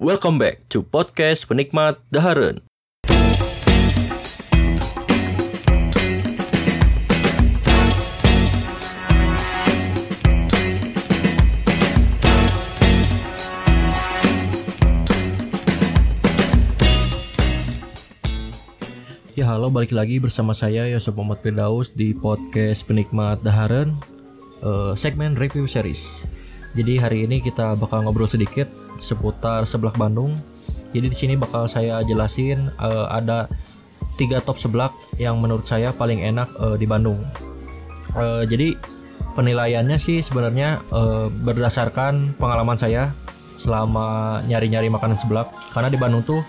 Welcome back to podcast penikmat Daharen. Ya halo balik lagi bersama saya Yosef Muhammad Firdaus di podcast penikmat Daharen eh, segmen review series. Jadi hari ini kita bakal ngobrol sedikit seputar seblak Bandung. Jadi di sini bakal saya jelasin eh, ada tiga top seblak yang menurut saya paling enak eh, di Bandung. Eh, jadi penilaiannya sih sebenarnya eh, berdasarkan pengalaman saya selama nyari-nyari makanan seblak. Karena di Bandung tuh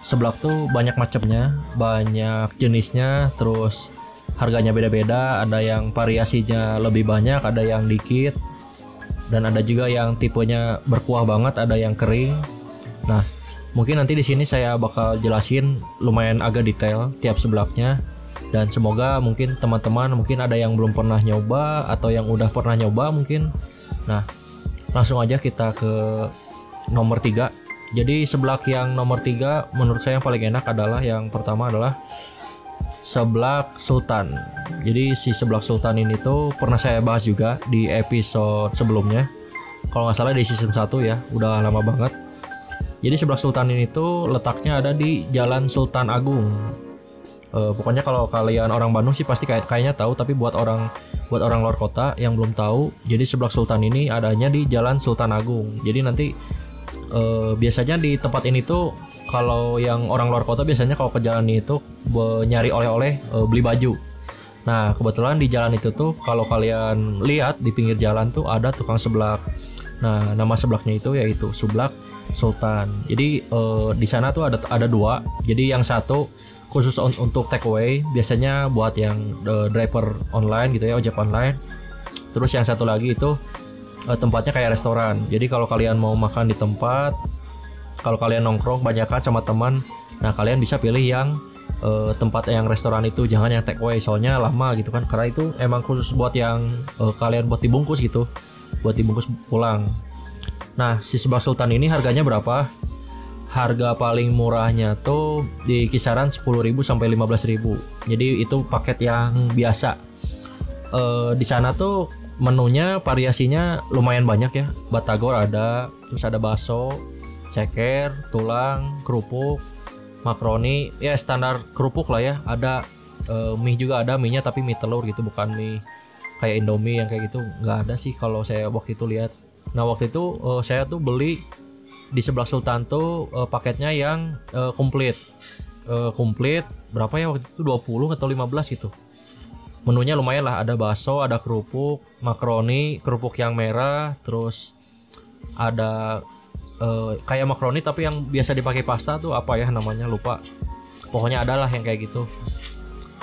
seblak tuh banyak macamnya, banyak jenisnya, terus harganya beda-beda, ada yang variasinya lebih banyak, ada yang dikit, dan ada juga yang tipenya berkuah banget, ada yang kering. Nah, mungkin nanti di sini saya bakal jelasin lumayan agak detail tiap seblaknya dan semoga mungkin teman-teman mungkin ada yang belum pernah nyoba atau yang udah pernah nyoba mungkin. Nah, langsung aja kita ke nomor 3 jadi seblak yang nomor tiga menurut saya yang paling enak adalah yang pertama adalah seblak sultan. Jadi si seblak sultan ini tuh pernah saya bahas juga di episode sebelumnya. Kalau nggak salah di season 1 ya, udah lama banget. Jadi seblak sultan ini tuh letaknya ada di Jalan Sultan Agung. Eh, pokoknya kalau kalian orang Bandung sih pasti kayak kayaknya tahu, tapi buat orang buat orang luar kota yang belum tahu, jadi seblak sultan ini adanya di Jalan Sultan Agung. Jadi nanti eh, biasanya di tempat ini tuh kalau yang orang luar kota biasanya kalau ke jalan itu nyari oleh-oleh eh, beli baju. Nah kebetulan di jalan itu tuh kalau kalian lihat di pinggir jalan tuh ada tukang seblak. Nah nama seblaknya itu yaitu seblak Sultan. Jadi eh, di sana tuh ada ada dua. Jadi yang satu khusus un- untuk take away biasanya buat yang eh, driver online gitu ya ojek online. Terus yang satu lagi itu eh, tempatnya kayak restoran. Jadi kalau kalian mau makan di tempat, kalau kalian nongkrong banyakan sama teman, nah kalian bisa pilih yang eh, tempat yang restoran itu, jangan yang take away soalnya lama gitu kan. Karena itu emang khusus buat yang eh, kalian buat dibungkus gitu, buat dibungkus pulang. Nah, si seblak sultan ini harganya berapa? Harga paling murahnya tuh di kisaran 10.000 sampai 15.000. Jadi itu paket yang biasa. Eh di sana tuh menunya variasinya lumayan banyak ya. Batagor ada, terus ada bakso, ceker, tulang, kerupuk, makaroni, ya standar kerupuk lah ya. Ada eh, mie juga ada mie-nya tapi mie telur gitu bukan mie kayak Indomie yang kayak gitu nggak ada sih kalau saya waktu itu lihat. Nah waktu itu eh, saya tuh beli di sebelah Sultan tuh eh, paketnya yang eh, komplit, Eh, komplit berapa ya waktu itu 20 atau 15 gitu menunya lumayan lah ada bakso ada kerupuk makaroni kerupuk yang merah terus ada eh, kayak makaroni tapi yang biasa dipakai pasta tuh apa ya namanya lupa. Pokoknya ada lah yang kayak gitu.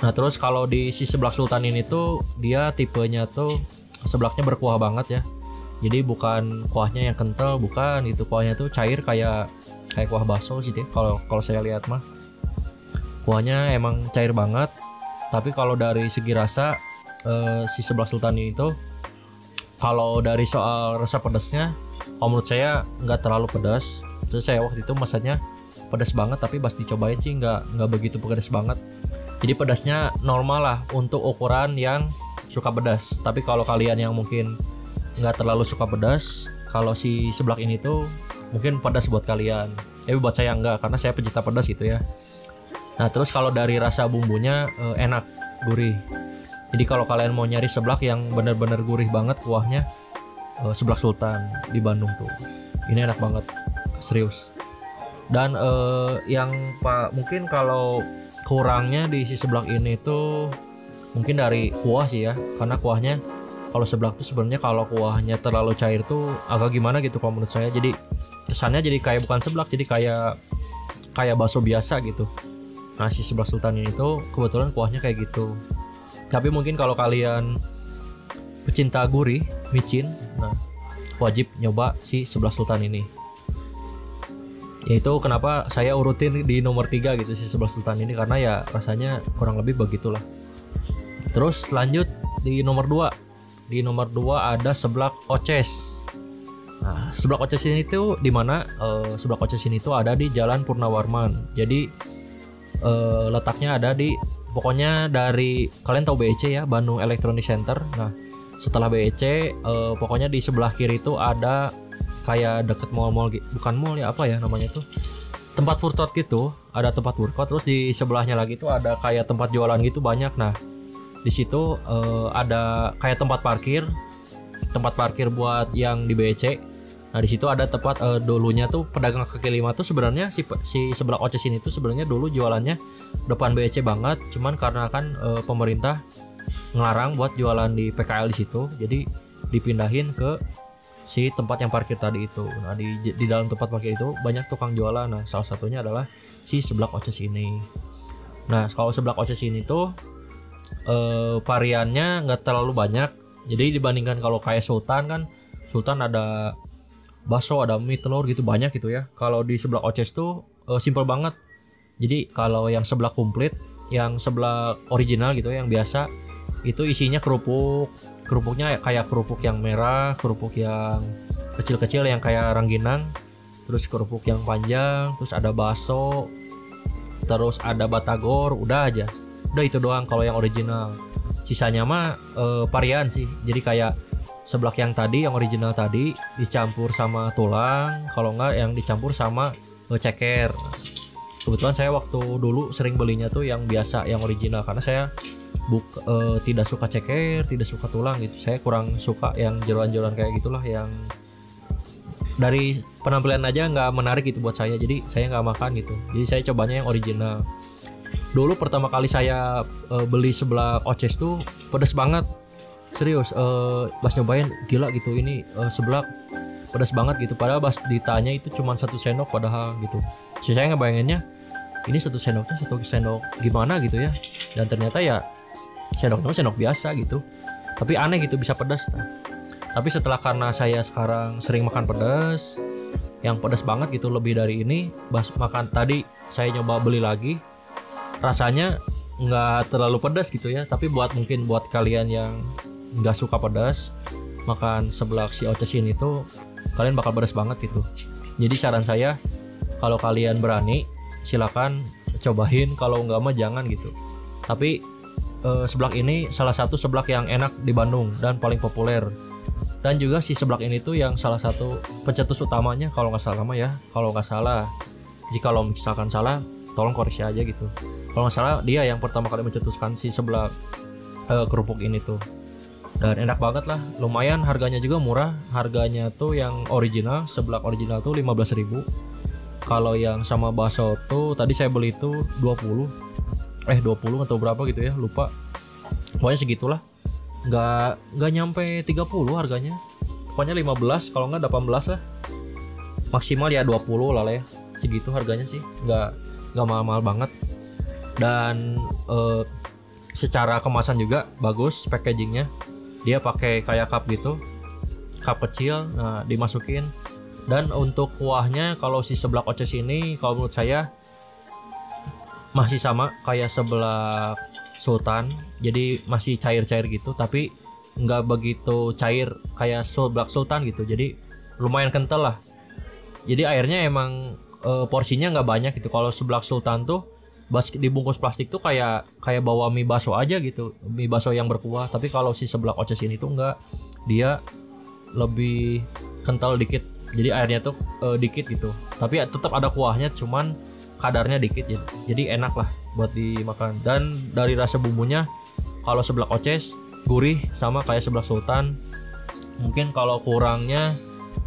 Nah terus kalau di si seblak sultan ini tuh dia tipenya tuh seblaknya berkuah banget ya. Jadi bukan kuahnya yang kental bukan gitu. Kuahnya tuh cair kayak kayak kuah bakso sih deh kalau kalau saya lihat mah. Kuahnya emang cair banget. Tapi kalau dari segi rasa eh, si seblak sultan ini tuh kalau dari soal rasa pedasnya kalau menurut saya nggak terlalu pedas. Terus saya waktu itu masanya pedas banget tapi pas dicobain sih nggak nggak begitu pedas banget. Jadi pedasnya normal lah untuk ukuran yang suka pedas. Tapi kalau kalian yang mungkin nggak terlalu suka pedas kalau si seblak ini tuh mungkin pedas buat kalian. Tapi buat saya nggak karena saya pecinta pedas gitu ya. Nah terus kalau dari rasa bumbunya eh, enak, gurih. Jadi kalau kalian mau nyari seblak yang bener-bener gurih banget kuahnya, eh, seblak Sultan di Bandung tuh. Ini enak banget, serius. Dan eh, yang pak mungkin kalau kurangnya di si seblak ini tuh mungkin dari kuah sih ya, karena kuahnya kalau seblak tuh sebenarnya kalau kuahnya terlalu cair tuh agak gimana gitu kalau menurut saya. Jadi kesannya jadi kayak bukan seblak, jadi kayak kayak bakso biasa gitu nasi seblak sultan ini tuh kebetulan kuahnya kayak gitu tapi mungkin kalau kalian pecinta gurih micin. Nah wajib nyoba si seblak sultan ini. Yaitu kenapa saya urutin di nomor 3 gitu si seblak sultan ini karena ya rasanya kurang lebih begitulah. Terus lanjut di nomor 2 di nomor 2 ada seblak oces. Nah, sebelah Oces ini tuh di mana uh, sebelah Oces ini tuh ada di Jalan Purnawarman. Jadi uh, letaknya ada di pokoknya dari kalian tahu BEC ya, Bandung Electronic Center. Nah, setelah BEC uh, pokoknya di sebelah kiri itu ada kayak deket mall-mall bukan mall ya apa ya namanya tuh? Tempat food court gitu ada tempat food court terus di sebelahnya lagi tuh ada kayak tempat jualan gitu banyak. Nah di situ uh, ada kayak tempat parkir tempat parkir buat yang di BEC Nah di situ ada tempat uh, dulunya tuh pedagang kaki lima tuh sebenarnya si si sebelah Oces ini tuh sebenarnya dulu jualannya depan BEC banget, cuman karena kan uh, pemerintah ngelarang buat jualan di PKL di situ, jadi dipindahin ke si tempat yang parkir tadi itu. Nah di di dalam tempat parkir itu banyak tukang jualan. Nah salah satunya adalah si sebelah Oces ini. Nah kalau sebelah Oces ini tuh uh, variannya nggak terlalu banyak. Jadi dibandingkan kalau kayak Sultan kan Sultan ada bakso ada mie telur gitu banyak gitu ya kalau di sebelah oces tuh uh, simple banget jadi kalau yang sebelah komplit yang sebelah original gitu yang biasa itu isinya kerupuk. Kerupuknya kayak kerupuk yang merah kerupuk yang kecil-kecil yang kayak rangginang terus kerupuk yang panjang terus ada bakso terus ada batagor udah aja. Udah itu doang kalau yang original. Sisanya mah uh, varian sih. Jadi kayak seblak yang tadi yang original tadi dicampur sama tulang. Kalau enggak yang dicampur sama uh, ceker kebetulan saya waktu dulu sering belinya tuh yang biasa yang original. Karena saya buk uh, tidak suka ceker tidak suka tulang gitu. Saya kurang suka yang jeruan-jeruan kayak gitulah yang dari penampilan aja nggak menarik gitu buat saya. Jadi saya nggak makan gitu. Jadi saya cobanya yang original. Dulu pertama kali saya uh, beli sebelah oces tuh pedas banget. Serius uh, pas nyobain gila gitu. Ini uh, seblak pedas banget gitu. Padahal pas ditanya itu cuma satu sendok padahal gitu. So, saya ngebayanginnya ini satu sendoknya satu sendok gimana gitu ya. Dan ternyata ya sendoknya sendok biasa gitu. Tapi aneh gitu bisa pedas tapi setelah karena saya sekarang sering makan pedas yang pedas banget gitu lebih dari ini pas makan tadi saya nyoba beli lagi rasanya nggak terlalu pedas gitu ya. Tapi buat mungkin buat kalian yang nggak suka pedas makan sebelah si ocesin itu kalian bakal pedas banget gitu. Jadi saran saya kalau kalian berani silakan cobain kalau nggak mah jangan gitu. Tapi eh, seblak ini salah satu seblak yang enak di Bandung dan paling populer. Dan juga si seblak ini tuh yang salah satu pencetus utamanya kalau nggak salah mah ya. Kalau nggak salah jika lo misalkan salah tolong koreksi aja gitu. Kalau nggak salah dia yang pertama kali mencetuskan si seblak uh, kerupuk ini tuh. Dan enak banget lah lumayan harganya juga murah. Harganya tuh yang original sebelah original tuh 15.000 kalau yang sama bakso tuh tadi saya beli itu 20 eh 20 atau berapa gitu ya lupa. Pokoknya segitulah. Nggak nggak nyampe 30 harganya. Pokoknya 15 kalau nggak 18 lah. Maksimal ya 20 lah ya segitu harganya sih. Nggak nggak mahal-mahal banget. Dan eh, secara kemasan juga bagus packagingnya. Dia pakai kayak cup gitu. Cup kecil nah dimasukin dan untuk kuahnya kalau si sebelah oces ini kalau menurut saya masih sama kayak sebelah sultan. Jadi masih cair-cair gitu tapi nggak begitu cair kayak sebelah sultan gitu. Jadi lumayan kental lah. Jadi airnya emang e, porsinya nggak banyak gitu. Kalau sebelah sultan tuh bas dibungkus plastik tuh kayak kayak bawa mie baso aja gitu. Mie baso yang berkuah. Tapi kalau si sebelah oces ini tuh enggak dia lebih kental dikit jadi airnya tuh uh, dikit gitu. Tapi tetap ada kuahnya cuman kadarnya dikit. Jadi, enak lah buat dimakan. Dan dari rasa bumbunya kalau sebelah oces gurih sama kayak sebelah sultan. Mungkin kalau kurangnya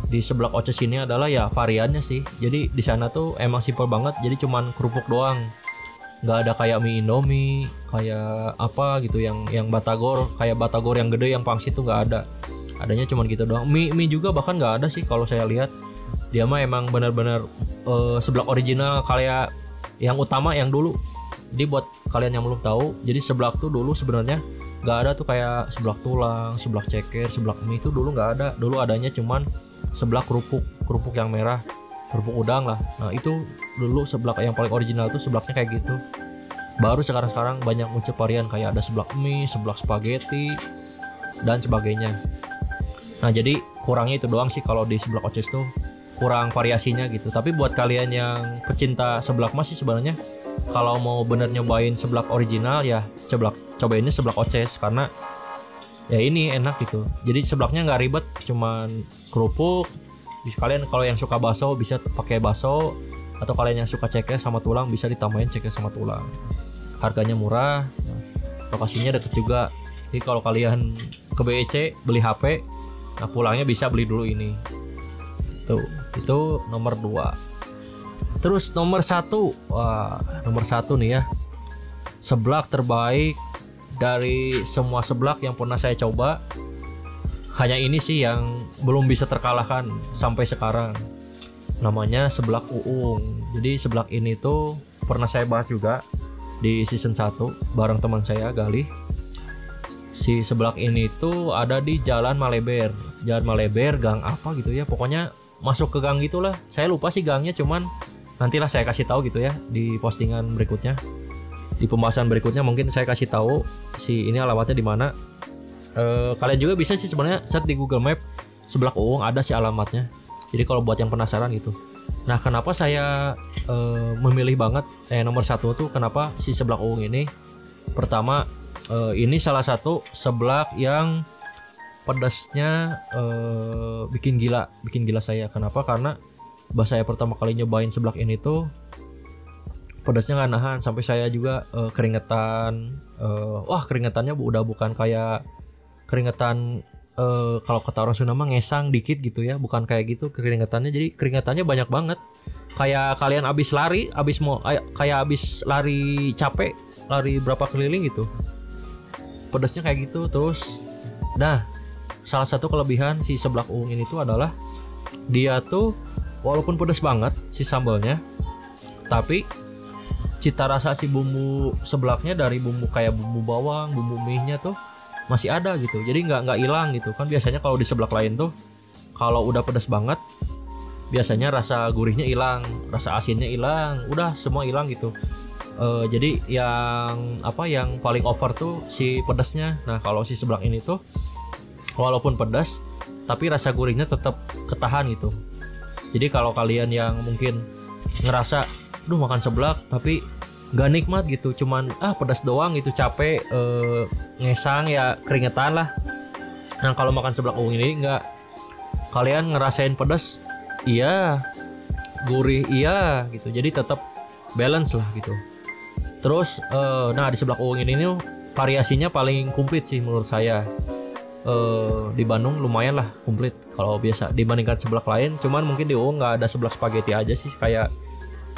di sebelah oces ini adalah ya variannya sih. Jadi di sana tuh emang simple banget jadi cuman kerupuk doang. Nggak ada kayak mie indomie kayak apa gitu yang yang batagor kayak batagor yang gede yang pangsit tuh nggak ada adanya cuma gitu doang. Mie mie juga bahkan nggak ada sih kalau saya lihat. Dia mah emang benar-benar uh, sebelah original kayak yang utama yang dulu. Jadi buat kalian yang belum tahu jadi sebelah tuh dulu sebenarnya nggak ada tuh kayak sebelah tulang sebelah ceker sebelah mie itu dulu nggak ada. Dulu adanya cuman sebelah kerupuk kerupuk yang merah kerupuk udang lah. Nah itu dulu seblak yang paling original tuh seblaknya kayak gitu. Baru sekarang sekarang banyak muncul varian kayak ada seblak mie seblak spaghetti dan sebagainya nah jadi kurangnya itu doang sih kalau di seblak oces tuh kurang variasinya gitu. Tapi buat kalian yang pecinta seblak masih sebenarnya kalau mau bener nyobain seblak original ya seblak cobainnya seblak oces. Karena ya ini enak gitu. Jadi seblaknya nggak ribet cuman kerupuk. Bisa kalian kalau yang suka bakso bisa pakai bakso. Atau kalian yang suka ceknya sama tulang bisa ditambahin ceknya sama tulang. Harganya murah lokasinya deket juga. Jadi kalau kalian ke BEC beli HP nah pulangnya bisa beli dulu ini. Tuh itu nomor dua. Terus nomor satu wah nomor satu nih ya. Seblak terbaik dari semua seblak yang pernah saya coba. Hanya ini sih yang belum bisa terkalahkan sampai sekarang. Namanya seblak uung. Jadi seblak ini tuh pernah saya bahas juga di season 1 bareng teman saya Galih si seblak ini tuh ada di Jalan Maleber. Jalan Maleber gang apa gitu ya. Pokoknya masuk ke gang gitulah. Saya lupa sih gangnya cuman nantilah saya kasih tahu gitu ya di postingan berikutnya. Di pembahasan berikutnya mungkin saya kasih tahu si ini alamatnya di mana. E, kalian juga bisa sih sebenarnya search di Google Map sebelah Uung ada sih alamatnya. Jadi kalau buat yang penasaran gitu. Nah kenapa saya e, memilih banget? Eh nomor satu tuh kenapa si sebelah Uung ini? Pertama e, ini salah satu seblak yang pedasnya e, bikin gila. Bikin gila saya. Kenapa? Karena bahasa saya pertama kali nyobain seblak ini tuh pedasnya nggak nahan. Sampai saya juga uh, keringetan uh, wah keringetannya udah bukan kayak keringetan uh, kalau kata orang Sunda mah ngesang dikit gitu ya. Bukan kayak gitu keringetannya. Jadi keringetannya banyak banget. Kayak kalian abis lari abis mau kayak abis lari capek lari berapa keliling gitu pedasnya kayak gitu terus nah salah satu kelebihan si seblak uung ini tuh adalah dia tuh walaupun pedas banget si sambalnya tapi cita rasa si bumbu seblaknya dari bumbu kayak bumbu bawang bumbu mie-nya tuh masih ada gitu. Jadi nggak nggak hilang gitu. Kan biasanya kalau di seblak lain tuh kalau udah pedas banget biasanya rasa gurihnya hilang rasa asinnya hilang udah semua hilang gitu uh, jadi yang apa yang paling over tuh si pedasnya nah kalau si seblak ini tuh walaupun pedas tapi rasa gurihnya tetap ketahan gitu. Jadi kalau kalian yang mungkin ngerasa duh makan seblak tapi gak nikmat gitu cuman ah pedas doang gitu capek eh, ngesang ya keringetan lah. Nah kalau makan seblak uung ini nggak. Kalian ngerasain pedas iya. Gurih iya gitu. Jadi tetap balance lah gitu terus eh, nah di seblak uung ini nih variasinya paling komplit sih menurut saya. Eh, di Bandung lumayan lah komplit kalau biasa dibandingkan seblak lain. Cuman mungkin di uung nggak ada seblak spaghetti aja sih kayak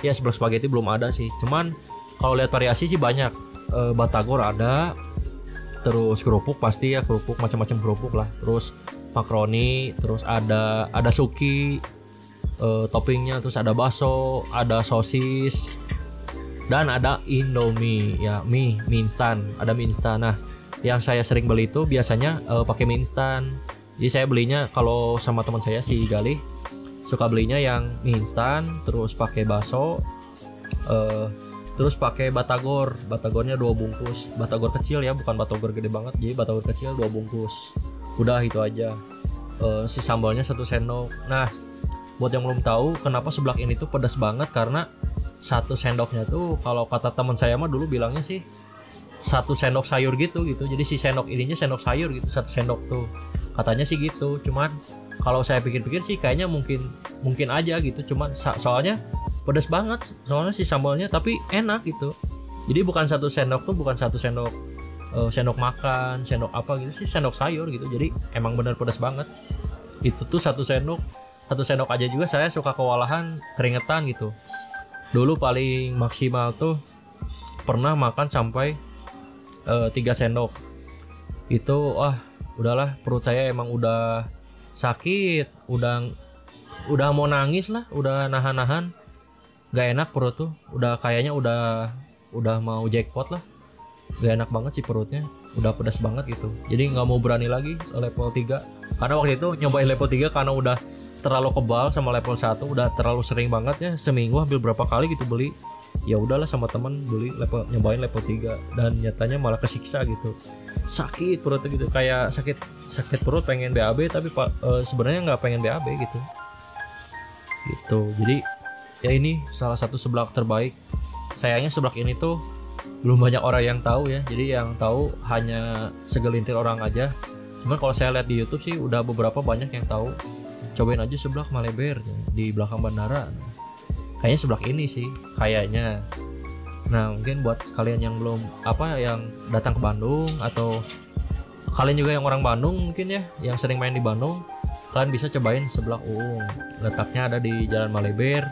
ya seblak spaghetti belum ada sih. Cuman kalau lihat variasi sih banyak. E, batagor ada terus kerupuk pasti ya kerupuk macam-macam kerupuk lah. Terus makaroni terus ada ada suki e, toppingnya terus ada bakso ada sosis dan ada indomie ya mie mie instan. Ada mie instan. Nah yang saya sering beli itu biasanya e, pakai mie instan. Jadi saya belinya kalau sama teman saya si Galih suka belinya yang mie instan terus pakai bakso uh, terus pakai batagor. Batagornya dua bungkus. Batagor kecil ya bukan batagor gede banget. Jadi batagor kecil dua bungkus. Udah itu aja. Uh, si sambalnya satu sendok. Nah buat yang belum tahu kenapa seblak ini tuh pedas banget? Karena satu sendoknya tuh kalau kata teman saya mah dulu bilangnya sih satu sendok sayur gitu gitu. Jadi si sendok ininya sendok sayur gitu satu sendok tuh. Katanya sih gitu cuman kalau saya pikir-pikir sih kayaknya mungkin mungkin aja gitu. Cuman soalnya pedas banget soalnya si sambalnya tapi enak gitu. Jadi bukan satu sendok tuh bukan satu sendok uh, sendok makan sendok apa gitu sih sendok sayur gitu. Jadi emang bener pedas banget. Itu tuh satu sendok satu sendok aja juga saya suka kewalahan keringetan gitu dulu paling maksimal tuh pernah makan sampai uh, tiga sendok. Itu wah udahlah perut saya emang udah sakit udah udah mau nangis lah udah nahan-nahan. Gak enak perut tuh udah kayaknya udah udah mau jackpot lah. Gak enak banget sih perutnya udah pedas banget gitu. Jadi nggak mau berani lagi level 3 karena waktu itu nyobain level 3 karena udah terlalu kebal sama level 1 udah terlalu sering banget ya seminggu hampir berapa kali gitu beli ya udahlah sama teman beli level nyobain level 3 dan nyatanya malah kesiksa gitu. Sakit perut gitu kayak sakit sakit perut pengen BAB tapi e, sebenarnya nggak pengen BAB gitu. Gitu jadi ya ini salah satu seblak terbaik. Sayangnya seblak ini tuh belum banyak orang yang tahu ya jadi yang tahu hanya segelintir orang aja. Cuman kalau saya lihat di YouTube sih udah beberapa banyak yang tahu cobain aja seblak Maleber di belakang bandara. Kayaknya sebelah ini sih kayaknya. Nah mungkin buat kalian yang belum apa yang datang ke Bandung atau kalian juga yang orang Bandung mungkin ya yang sering main di Bandung kalian bisa cobain sebelah Uung. Letaknya ada di Jalan Maleber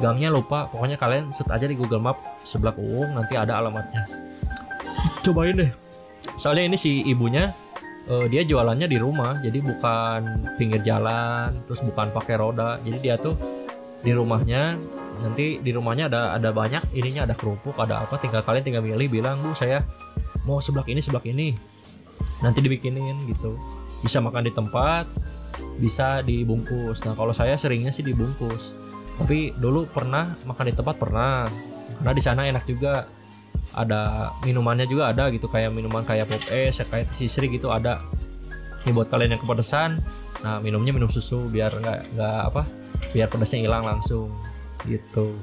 gangnya lupa pokoknya kalian set aja di Google Map sebelah Uung nanti ada alamatnya. Cobain deh. Soalnya ini si ibunya uh, dia jualannya di rumah jadi bukan pinggir jalan terus bukan pakai roda. Jadi dia tuh di rumahnya nanti di rumahnya ada ada banyak ininya ada kerupuk ada apa tinggal kalian tinggal milih bilang bu saya mau sebelah ini sebelah ini. Nanti dibikinin gitu. Bisa makan di tempat bisa dibungkus. Nah kalau saya seringnya sih dibungkus. Tapi dulu pernah makan di tempat pernah. Karena di sana enak juga ada minumannya juga ada gitu kayak minuman kayak pop es kayak sisri gitu ada. Ini buat kalian yang kepedesan nah minumnya minum susu biar nggak nggak apa biar pedasnya hilang langsung gitu.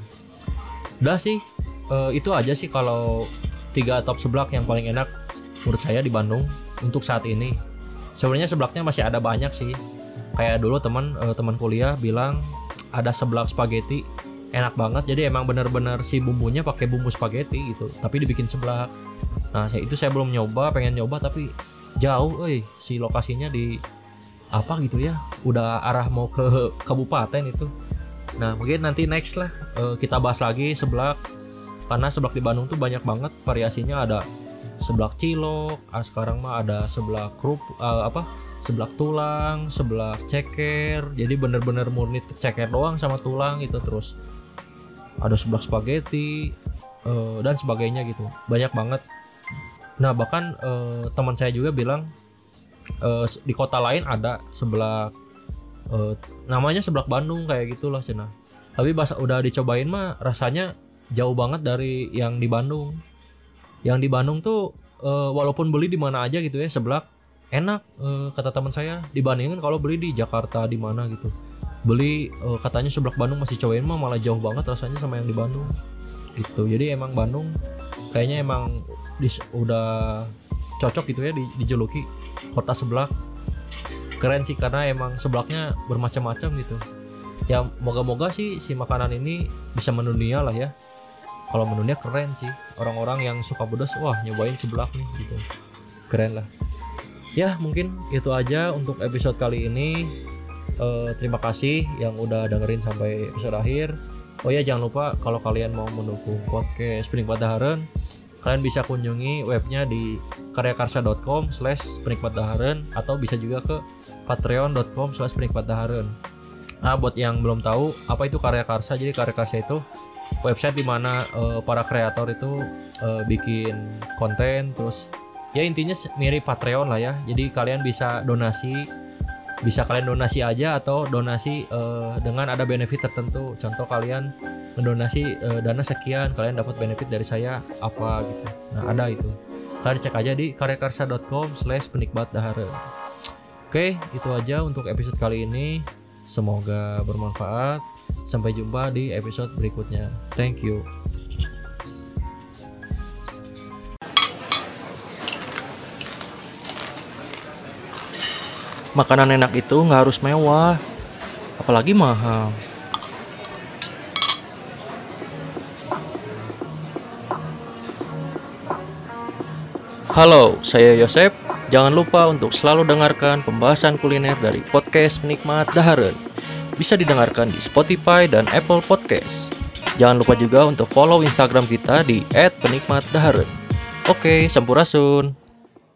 Udah sih uh, itu aja sih kalau tiga top seblak yang paling enak menurut saya di Bandung untuk saat ini. Sebenarnya seblaknya masih ada banyak sih. Kayak dulu teman uh, teman kuliah bilang ada seblak spaghetti enak banget. Jadi emang bener-bener si bumbunya pakai bumbu spaghetti gitu tapi dibikin seblak nah saya itu saya belum nyoba pengen nyoba tapi jauh eh si lokasinya di apa gitu ya udah arah mau ke kabupaten itu. Nah mungkin nanti next lah uh, kita bahas lagi seblak karena seblak di Bandung tuh banyak banget variasinya ada seblak cilok, ah, sekarang mah ada seblak krup uh, apa seblak tulang, seblak ceker. Jadi bener-bener murni ceker doang sama tulang itu terus ada seblak spaghetti uh, dan sebagainya gitu. Banyak banget. Nah bahkan uh, teman saya juga bilang uh, di kota lain ada seblak uh, namanya seblak Bandung kayak gitulah cina tapi pas udah dicobain mah rasanya jauh banget dari yang di Bandung yang di Bandung tuh uh, walaupun beli di mana aja gitu ya seblak enak uh, kata teman saya. Dibandingin kalau beli di Jakarta di mana gitu. Beli uh, katanya seblak Bandung masih cobain mah malah jauh banget rasanya sama yang di Bandung. Gitu. Jadi emang Bandung kayaknya emang dis, udah cocok gitu ya di, dijuluki kota seblak. Keren sih karena emang seblaknya bermacam-macam gitu. Ya moga-moga sih si makanan ini bisa mendunia lah ya. Kalau mendunia keren sih orang-orang yang suka pedas wah nyobain seblak nih gitu. Keren lah. Ya mungkin itu aja untuk episode kali ini. Uh, terima kasih yang udah dengerin sampai episode akhir. Oh ya jangan lupa kalau kalian mau mendukung podcast penikmat daharan kalian bisa kunjungi webnya di karyakarsa.com slash penikmat atau bisa juga ke patreon.com slash penikmat nah buat yang belum tahu apa itu karya karsa? Jadi karya karsa itu website di mana uh, para kreator itu uh, bikin konten terus ya intinya mirip Patreon lah ya. Jadi kalian bisa donasi bisa kalian donasi aja atau donasi uh, dengan ada benefit tertentu. Contoh kalian mendonasi uh, dana sekian kalian dapat benefit dari saya apa gitu. Nah ada itu. Kalian cek aja di karyakarsa.com slash penikmat daharen Oke, itu aja untuk episode kali ini. Semoga bermanfaat. Sampai jumpa di episode berikutnya. Thank you. Makanan enak itu nggak harus mewah, apalagi mahal. Halo, saya Yosep Jangan lupa untuk selalu dengarkan pembahasan kuliner dari podcast Penikmat Daharen. Bisa didengarkan di Spotify dan Apple Podcast. Jangan lupa juga untuk follow Instagram kita di @penikmatdaharen. Oke, sampurasun.